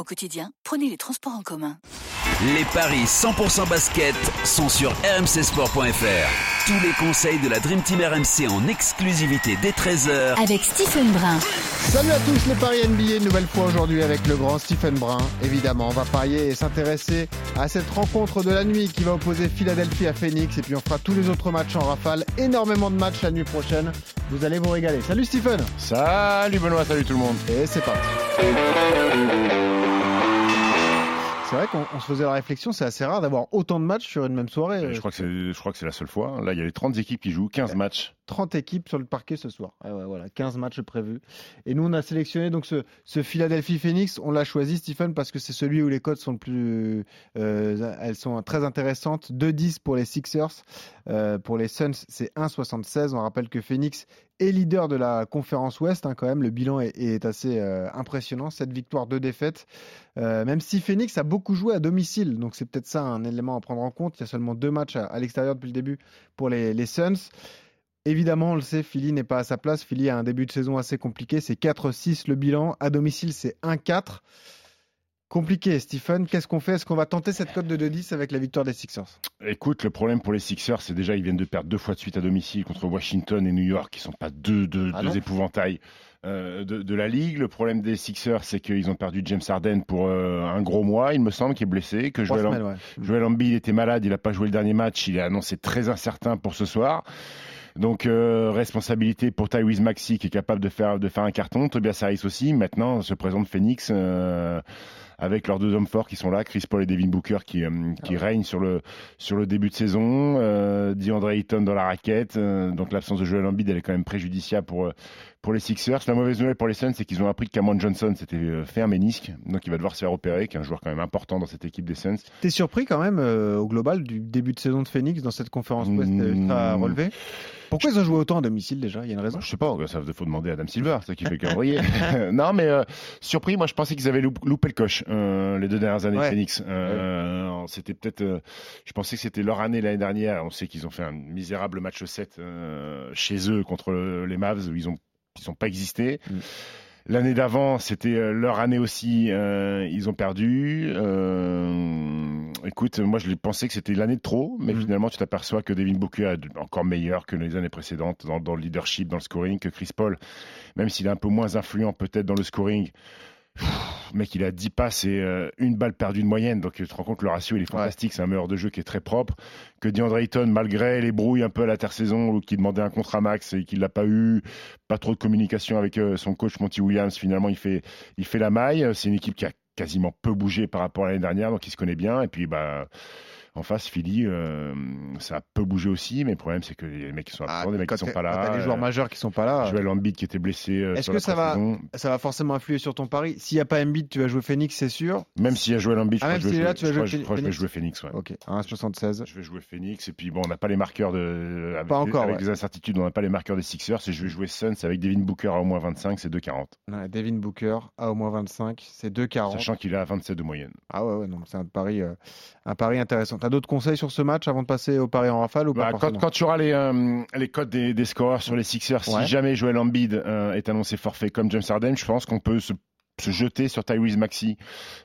Au quotidien, prenez les transports en commun. Les paris 100% basket sont sur rmcsport.fr. Tous les conseils de la Dream Team RMC en exclusivité dès 13h avec Stephen Brun. Salut à tous les paris NBA, une nouvelle fois aujourd'hui avec le grand Stephen Brun. Évidemment, on va parier et s'intéresser à cette rencontre de la nuit qui va opposer Philadelphie à Phoenix et puis on fera tous les autres matchs en rafale. Énormément de matchs la nuit prochaine. Vous allez vous régaler. Salut Stephen. Salut Benoît, salut tout le monde. Et c'est parti. C'est vrai qu'on se faisait la réflexion, c'est assez rare d'avoir autant de matchs sur une même soirée. Je crois que c'est la seule fois. Là, il y avait 30 équipes qui jouent, 15 matchs. 30 équipes sur le parquet ce soir. voilà, 15 matchs prévus. Et nous, on a sélectionné donc ce, ce Philadelphie Phoenix. On l'a choisi, Stephen, parce que c'est celui où les codes sont le plus, euh, elles sont très intéressantes. 2-10 pour les Sixers. Euh, pour les Suns, c'est 1,76. On rappelle que Phoenix est leader de la conférence Ouest. Hein, quand même, le bilan est, assez euh, impressionnant. Cette victoire, deux défaites. même si Phoenix a beaucoup joué à domicile, donc c'est peut-être ça un élément à prendre en compte. Il y a seulement deux matchs à, l'extérieur depuis le début pour les Suns. Évidemment, on le sait, Philly n'est pas à sa place. Philly a un début de saison assez compliqué. C'est 4-6 le bilan. À domicile, c'est 1-4. Compliqué, Stephen. Qu'est-ce qu'on fait? Est-ce qu'on va tenter cette cote de 2-10 avec la victoire des Sixers? Écoute, le problème pour les Sixers, c'est déjà ils viennent de perdre deux fois de suite à domicile contre Washington et New York, qui sont pas deux, deux, ah deux épouvantails euh, de, la ligue. Le problème des Sixers, c'est qu'ils ont perdu James Harden pour euh, un gros mois, il me semble, qui est blessé. Que Joel, semaines, Joel Embiid était malade, il n'a pas joué le dernier match, il est annoncé très incertain pour ce soir. Donc euh, responsabilité pour Tyrese Maxi qui est capable de faire de faire un carton. Tobias Harris aussi. Maintenant se présente Phoenix euh, avec leurs deux hommes forts qui sont là, Chris Paul et Devin Booker qui euh, qui ah règnent sur le sur le début de saison. Euh, DeAndre Ayton dans la raquette. donc l'absence de Joel Embiid elle est quand même préjudiciable pour pour les Sixers. La mauvaise nouvelle pour les Suns, c'est qu'ils ont appris que Cameron Johnson s'était euh, fait un ménisque, donc il va devoir se faire opérer, qui est un joueur quand même important dans cette équipe des Suns. T'es surpris quand même euh, au global du début de saison de Phoenix dans cette conférence Ouest mmh. à relever pourquoi ils ont joué autant à domicile déjà? Il y a une raison? Je sais pas, ça faut demander à Adam Silver, c'est qui fait le calendrier. non, mais euh, surpris, moi je pensais qu'ils avaient loupé le coche les deux dernières années de Phoenix. C'était peut-être, je pensais que c'était leur année l'année dernière. On sait qu'ils ont fait un misérable match 7 chez eux contre les Mavs où ils ont ils n'ont pas existé. Mm. L'année d'avant, c'était euh, leur année aussi. Euh, ils ont perdu. Euh, écoute, moi, je pensais que c'était l'année de trop, mais mm. finalement, tu t'aperçois que Devin Booker est encore meilleur que les années précédentes dans, dans, le leadership, dans le scoring, que Chris Paul, même s'il est un peu moins influent peut-être dans le scoring mec, il a 10 passes et euh, une balle perdue de moyenne. Donc, tu te rends compte, le ratio, il est fantastique. C'est un meilleur de jeu qui est très propre. Que DeAndre Ayton, malgré les brouilles un peu à l'intersaison, qui demandait un contrat max et qu'il l'a pas eu, pas trop de communication avec euh, son coach Monty Williams, finalement, il fait, il fait la maille. C'est une équipe qui a quasiment peu bougé par rapport à l'année dernière, donc il se connaît bien. Et puis, bah, en face, Philly, euh, ça peut bouger aussi, mais le problème, c'est que les mecs qui sont absents, ah, les mecs qui sont pas là. les joueurs euh, majeurs qui sont pas là. Joel Embiid qui était blessé. Euh, Est-ce que ça va, ça va forcément influer sur ton pari? S'il n'y a pas Embiid, tu vas jouer Phoenix, c'est sûr? Même s'il y a Joel Embiid, ah, je, vas jouer je, je vais jouer Phoenix. Ouais. Ok, 1,76. Je vais jouer Phoenix, et puis bon, on n'a pas les marqueurs de. Avec, pas encore. Avec des incertitudes, on n'a pas les marqueurs des Sixers, et je vais jouer Suns avec Devin Booker à au moins 25, c'est 2,40. Devin Booker à au moins 25, c'est 2,40. Sachant qu'il est à 27 de moyenne. Ah ouais, ouais, non, c'est un pari, un pari intéressant. T'as d'autres conseils sur ce match avant de passer au pari en rafale ou pas bah, quand, tu auras les, euh, les codes des, des scoreurs sur les Sixers, si jamais Joel Embiid euh, est annoncé forfait comme James Harden, je pense qu'on peut se, jeter sur Tyrese Maxi,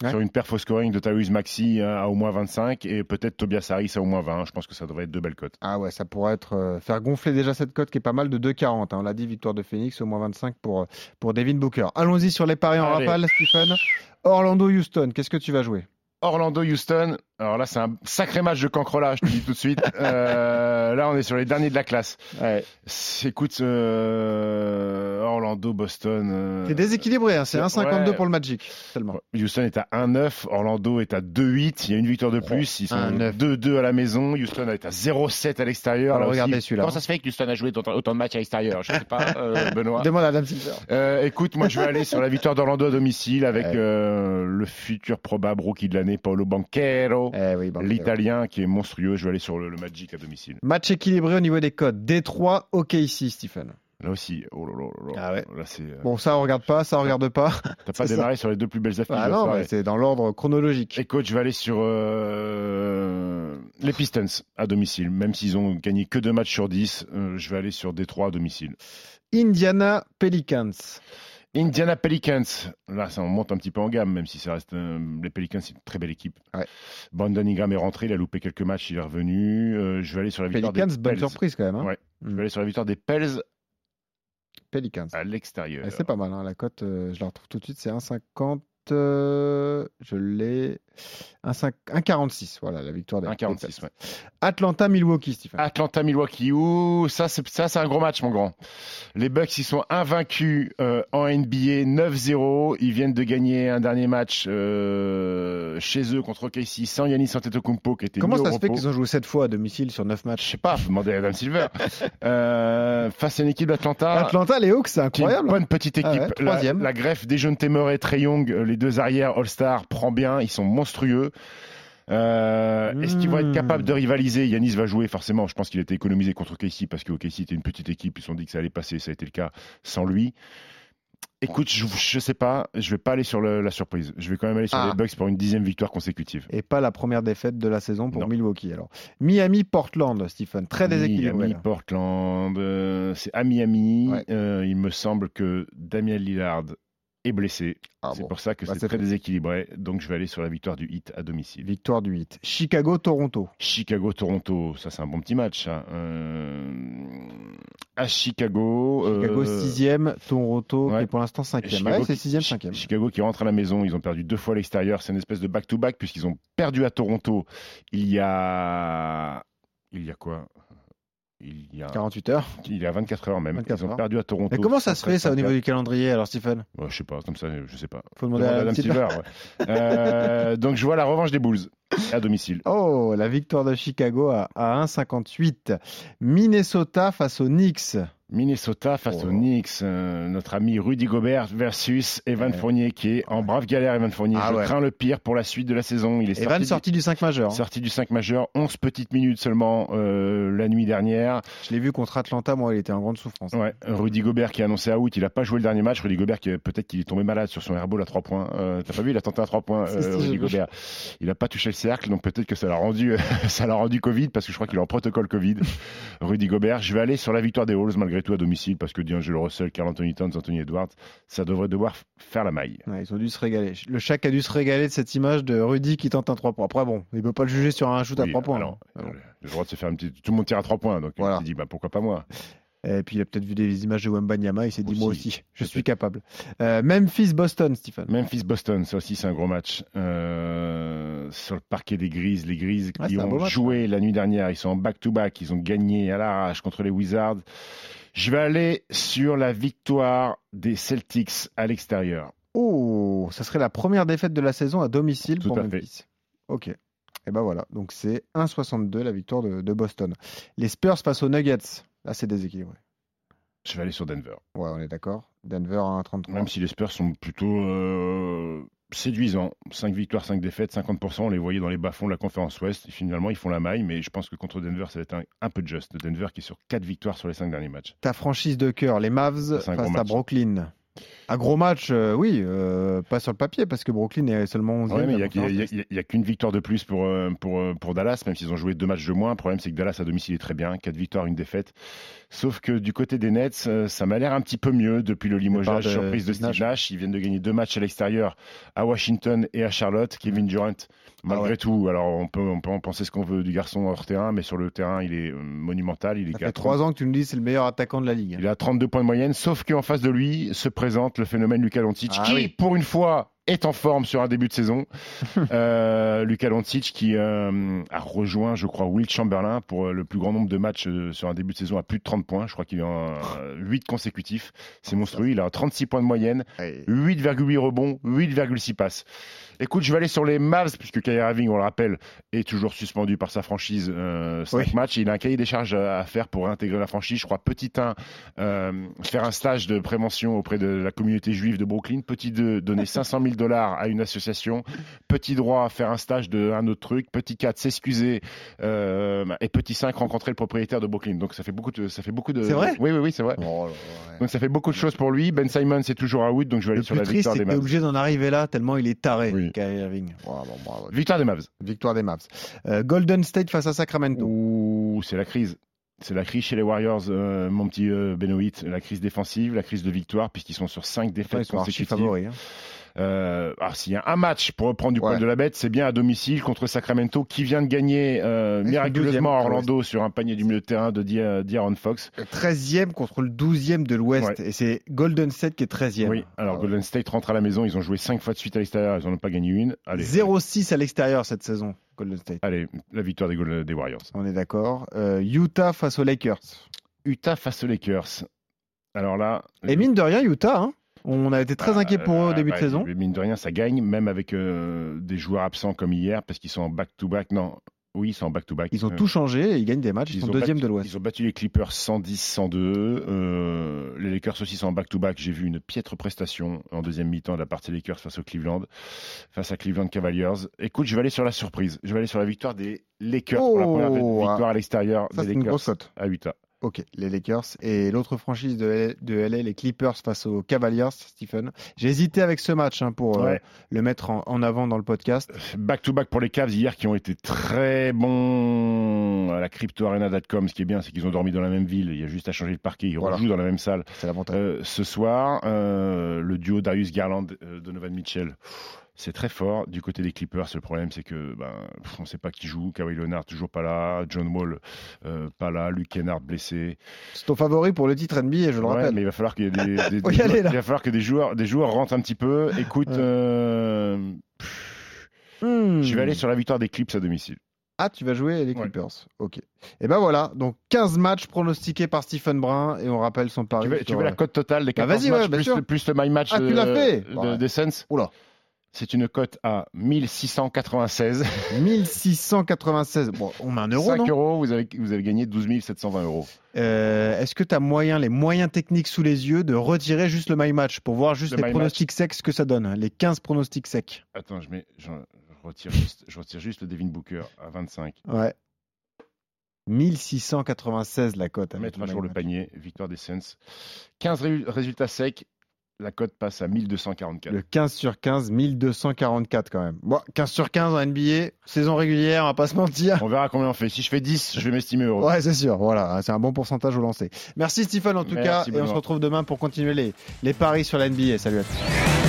sur une perfo scoring de Tyrese Maxi euh, à au moins 25 et peut-être Tobias Harris à au moins 20. Je pense que ça devrait être deux belles cotes. Ah ouais, ça pourrait être faire gonfler déjà cette cote qui est pas mal de 2,40. Hein. On l'a dit, victoire de Phoenix au moins 25 pour, pour Devin Booker. Allons-y sur les paris en rafale, Stephen. Orlando-Houston, qu'est-ce que tu vas jouer? Orlando-Houston, Alors là, c'est un sacré match de cancrelage, je te dis tout de suite. Euh, là, on est sur les derniers de la classe. Ouais. Écoute, euh, Orlando, Boston. euh, C'est déséquilibré, hein, c'est 1,52 ouais. pour le Magic seulement. Houston est à 1-9, Orlando est à 2-8, il y a une victoire de plus, ils sont 1-9. 2-2 à la maison, Houston est à 0-7 à l'extérieur. Aussi, regarder celui-là. Comment ça se fait que Houston a joué autant, de matchs à l'extérieur? Je sais pas, euh, Benoît. Demande à Adam Silver. Euh, écoute, moi je vais aller sur la victoire d'Orlando à domicile avec Ouais. euh, le futur probable rookie de l'année, Paolo Banquero, Eh oui, l'italien qui est monstrueux. Je vais aller sur le, le Magic à domicile. Match équilibré au niveau des codes. Détroit, OKC, Stephen. Là aussi, oh là là là là. Ah ouais. Là, c'est, euh, Bon, ça, on regarde pas, ça, on regarde pas. T'as pas démarré sur les deux plus belles affiches Ah non, mais c'est dans l'ordre chronologique. Écoute, je vais aller sur euh, les Pistons à domicile. Même s'ils ont gagné que deux matchs sur 10, euh, je vais aller sur Détroit à domicile. Indiana Pelicans. Indiana Pelicans, là ça on monte un petit peu en gamme, même si ça reste euh, les Pelicans, c'est une très belle équipe. Ouais. Brandon Ingram est rentré, il a loupé quelques matchs, il est revenu. Euh, je vais aller sur la victoire Pelicans, des bonne Pels. surprise quand même. hein. Ouais. Je Mm. vais aller sur la victoire des Pels Pelicans. à l'extérieur. Eh, c'est pas mal, hein, la cote, euh, je la retrouve tout de suite, c'est 1,50. euh, je l'ai. 1,5 1,46. Voilà, la victoire des 1,46, des Pels. ouais. Atlanta, Milwaukee, Stephen. Atlanta Milwaukee, ouh, ça c'est ça c'est un gros match mon grand. Les Bucks ils sont invaincus euh, en NBA 9-0, ils viennent de gagner un dernier match euh, chez eux contre OKC sans Yanis Antetokounmpo qui était Comment ça se fait qu'ils ont joué 7 fois à domicile sur 9 Je matchs sais pas, faut demander à Adam Silver. Euh, face à une équipe d'Atlanta. Atlanta, les Hawks, c'est est une incroyable. bonne petite Ah équipe. ouais, la, greffe des jeunes Temer et Trey Young, les deux arrières All-Star, prend bien, ils sont monstrueux. Euh, Est-ce qu'ils vont être Hmm. capables de rivaliser? Yanis va jouer forcément. Je pense qu'il a été économisé contre OKC parce que OKC était une petite équipe. Ils se sont dit que ça allait passer. Ça a été le cas sans lui. Écoute, je, je sais pas. Je vais pas aller sur le- la surprise. Je vais quand même aller sur Ah. les Bucks pour une dixième victoire consécutive. Et pas la première défaite de la saison pour Non. Milwaukee. Alors, Miami, Portland, Stephen, très déséquilibré. Miami, là. Portland, euh, c'est à Miami. Ouais. Euh, il me semble que Damien Lillard est blessé. Ah c'est bon. pour ça que Bah, c'est très déséquilibré. Donc je vais aller sur la victoire du Heat à domicile. Victoire du 8. Chicago, Toronto. Chicago-Toronto, ça c'est un bon petit match. ça. Euh, à Chicago. Chicago euh, 6e, Toronto qui ouais. est pour l'instant 5e. Chicago Ouais, c'est qui- 6e, Chi- 5e. Chicago qui rentre à la maison, ils ont perdu deux fois à l'extérieur. C'est une espèce de back-to-back puisqu'ils ont perdu à Toronto il y a. Il y a quoi? Il y a, 48 heures. il y a 24 heures même. 24 ils ont heures. perdu à Toronto. Mais comment ça se fait ça au niveau du calendrier alors Stephen? Ouais, Je sais pas, comme ça, je sais pas. Faut demander Demande à à Adam Silver. Silver. ouais. Euh, donc je vois la revanche des Bulls à domicile. Oh, la victoire de Chicago à, à 1,58. Minnesota face aux Knicks. Minnesota face Oh. aux Knicks, euh, notre ami Rudy Gobert versus Evan Ouais. Fournier qui est en brave galère. Evan Fournier, Ah je ouais. crains le pire pour la suite de la saison. Il est Evan sorti, sorti du 5 majeur. du, hein. sorti du 5 majeur, 11 petites minutes seulement euh, la nuit dernière. Je l'ai vu contre Atlanta, moi il était en grande souffrance. Ouais, Rudy Gobert qui a annoncé out, il a pas joué le dernier match. Rudy Gobert qui peut-être qu'il est tombé malade sur son airball à 3 points. Euh, T'as pas vu, il a tenté à 3 points. Euh, Rudy. Gobert, il a pas touché le cercle, donc peut-être que ça l'a rendu, ça l'a rendu Covid parce que je crois qu'il est en protocole Covid. Rudy Gobert, je vais aller sur la victoire des Halls malgré tout à domicile parce que D'Angelo Russell, Carl Anthony Towns, Anthony Edwards, ça devrait devoir faire la maille. Ouais, ils ont dû se régaler. Le Shaq a dû se régaler de cette image de Rudy qui tente un 3 points. Après, bon, il peut pas le juger sur un shoot à Oui, 3 points. alors, hein. euh, le droit de se faire un petit. Tout le monde tire à 3 points, donc Voilà. il s'est dit bah, pourquoi pas moi. Et puis il a peut-être vu des images de Wembanyama, il s'est dit Aussi. moi aussi, je suis capable. Euh, Memphis-Boston, Stephen. Memphis-Boston, ça aussi c'est un gros match. Euh, sur le parquet des Grises, les Grises Ouais, qui ont match, joué la nuit dernière, ils sont en back-to-back, ils ont gagné à l'arrache contre les Wizards. Je vais aller sur la victoire des Celtics à l'extérieur. Oh, ça serait la première défaite de la saison à domicile Tout pour à fait. Memphis. Ok. Et ben voilà, donc c'est 1,62 la victoire de, de Boston. Les Spurs face aux Nuggets, là c'est déséquilibré. Je vais aller sur Denver. Ouais, on est d'accord. Denver à 1,33. Même si les Spurs sont plutôt euh, séduisants. 5 victoires, 5 défaites, 50%. On les voyait dans les bas-fonds de la conférence Ouest. Finalement, ils font la maille. Mais je pense que contre Denver, ça va être un, un peu juste. Denver qui est sur 4 victoires sur les 5 derniers matchs. Ta franchise de cœur, les Mavs face à match. Brooklyn. Un gros match, euh, oui, euh, pas sur le papier parce que Brooklyn est seulement 11e. Ouais, mais il de la n'y a, qu'une victoire de plus pour, euh, pour, pour Dallas, même s'ils ont joué deux matchs de moins. Le problème, c'est que Dallas à domicile est très bien. 4 victoires, une défaite. Sauf que du côté des Nets, ça m'a l'air un petit peu mieux depuis le limogeage de surprise de Steve Nash. Ils viennent de gagner deux matchs à l'extérieur à Washington et à Charlotte. Kevin Durant, malgré Ah ouais. tout, alors on peut, on peut en penser ce qu'on veut du garçon hors terrain, mais sur le terrain, il est monumental. Il est Ça fait trois ans que tu nous dis c'est le meilleur attaquant de la ligue. il a 32 points de moyenne, sauf qu'en face de lui se présente le phénomène Luka Doncic, Ah qui, oui. pour une fois, est en forme sur un début de saison. euh, Luka Doncic qui euh, a rejoint, je crois, Will Chamberlain pour le plus grand nombre de matchs euh, sur un début de saison à plus de 30 points. Je crois qu'il est en 8 consécutifs. C'est monstrueux. Il a 36 points de moyenne, 8,8 rebonds, 8,6 passes. Écoute, je vais aller sur les Mavs, puisque Kyrie Irving, on le rappelle, est toujours suspendu par sa franchise euh, 5 matchs. Il a un cahier des charges à faire pour réintégrer la franchise. Je crois, petit 1, euh, faire un stage de prévention auprès de la communauté juive de Brooklyn. Petit 2, donner 500 000 dollars à une association. Petit 3, faire un stage de un autre truc. Petit 4, s'excuser. Euh, et petit 5, rencontrer le propriétaire de Brooklyn. Donc ça fait beaucoup de... Ça fait beaucoup de... C'est vrai? Oui, oui, oui, c'est vrai. Oh, ouais. Donc ça fait beaucoup de choses pour lui. Ben Simon, c'est toujours à out, donc je vais aller le sur la triste, victoire des Mavs. obligé d'en arriver là, tellement il est taré. Oui. Irving. Bravo, bravo. Victoire des Mavs. Victoire des Mavs. Euh, Golden State face à Sacramento. Ouh, c'est la crise. C'est la crise chez les Warriors, euh, mon petit euh, Benoît. La crise défensive, la crise de victoire, puisqu'ils sont sur 5 défaites ouais, consécutives. Favoris, hein. Euh, alors s'il y a un match pour reprendre du poil de la bête, c'est bien à domicile contre Sacramento qui vient de gagner euh, miraculeusement à Orlando sur un panier du milieu de terrain de D'Aaron Fox. 13e contre le 12e de l'Ouest et c'est Golden State qui est 13e. Oui, alors Golden State rentre à la maison, ils ont joué 5 fois de suite à l'extérieur, ils n'en ont pas gagné une. 0-6 à l'extérieur cette saison, Golden State. Allez, la victoire des, des Warriors. On est d'accord. Euh, Utah face aux Lakers. Utah face aux Lakers. Alors là. Et mine de rien, Utah, hein on a été très bah, inquiet pour eux au début bah, de saison. Mine de rien, ça gagne, même avec euh, des joueurs absents comme hier, parce qu'ils sont en back-to-back. Non, oui, ils sont en back-to-back. Ils ont tout changé et ils gagnent des matchs. Ils, sont deuxième de l'Ouest. Ils ont battu les Clippers 110-102. Euh, les Lakers aussi sont en back-to-back. J'ai vu une piètre prestation en deuxième mi-temps de la partie des Lakers face au Cleveland, face à Cleveland Cavaliers. Écoute, je vais aller sur la surprise. Je vais aller sur la victoire des Lakers pour la première Oh, victoire à l'extérieur des Lakers à Utah. Ok, les Lakers. Et l'autre franchise de, de LA, les Clippers face aux Cavaliers, Stephen. J'ai hésité avec ce match hein, pour euh, le mettre en, en avant dans le podcast. Back-to-back pour les Cavs hier qui ont été très bons à la cryptoarena.com. Ce qui est bien, c'est qu'ils ont dormi dans la même ville. Il y a juste à changer le parquet. Ils Voilà. rejouent dans la même salle. C'est l'avantage. Euh, ce soir, euh, le duo Darius Garland, euh, Donovan Mitchell, pff, c'est très fort. Du côté des Clippers, le problème, c'est que ben, on ne sait pas qui joue. Kawhi Leonard toujours pas là, John Wall euh, pas là, Luke Kennard blessé. C'est ton favori pour le titre NBA, je le Ouais, rappelle. mais il va falloir qu'il y ait des, des- des joueurs, il va falloir que des joueurs, des joueurs rentrent un petit peu. Écoute, Ouais. euh, pff, Hmm. je vais aller sur la victoire des Clips à domicile. Ah, tu vas jouer les Ouais. Clippers. Ok. Et ben voilà, donc 15 matchs pronostiqués par Stephen Brun et on rappelle son pari. Tu veux, tu veux la euh, cote totale des Bah, 14 vas-y, ouais, matchs plus, plus le my match Ah, tu l'as de- fait de- Ouais. des Suns? Oula. C'est une cote à 1696. 1696. Bon, on met un euro, 5 non euros, vous avez, vous avez gagné 12 720 euros. Euh, Est-ce que tu as moyen, les moyens techniques sous les yeux, de retirer juste le my match pour voir juste Le les pronostics secs, ce que ça donne Les 15 pronostics secs? Attends, je, mets, je, je retire juste, je retire juste le Devin Booker à 25. Ouais. 1696 la cote. Mettre à jour le panier, victoire des Suns. 15 ré- résultats secs, la cote passe à 1244. Le 15 sur 15, 1244 quand même. Bon, 15 sur 15 en NBA, saison régulière, on va pas se mentir. On verra combien on fait. Si je fais 10, je vais m'estimer heureux. Ouais, c'est sûr. Voilà, c'est un bon pourcentage au lancer. Merci Stephen en tout Merci, cas, et on se retrouve demain pour continuer les, les paris sur la NBA. Salut à tous.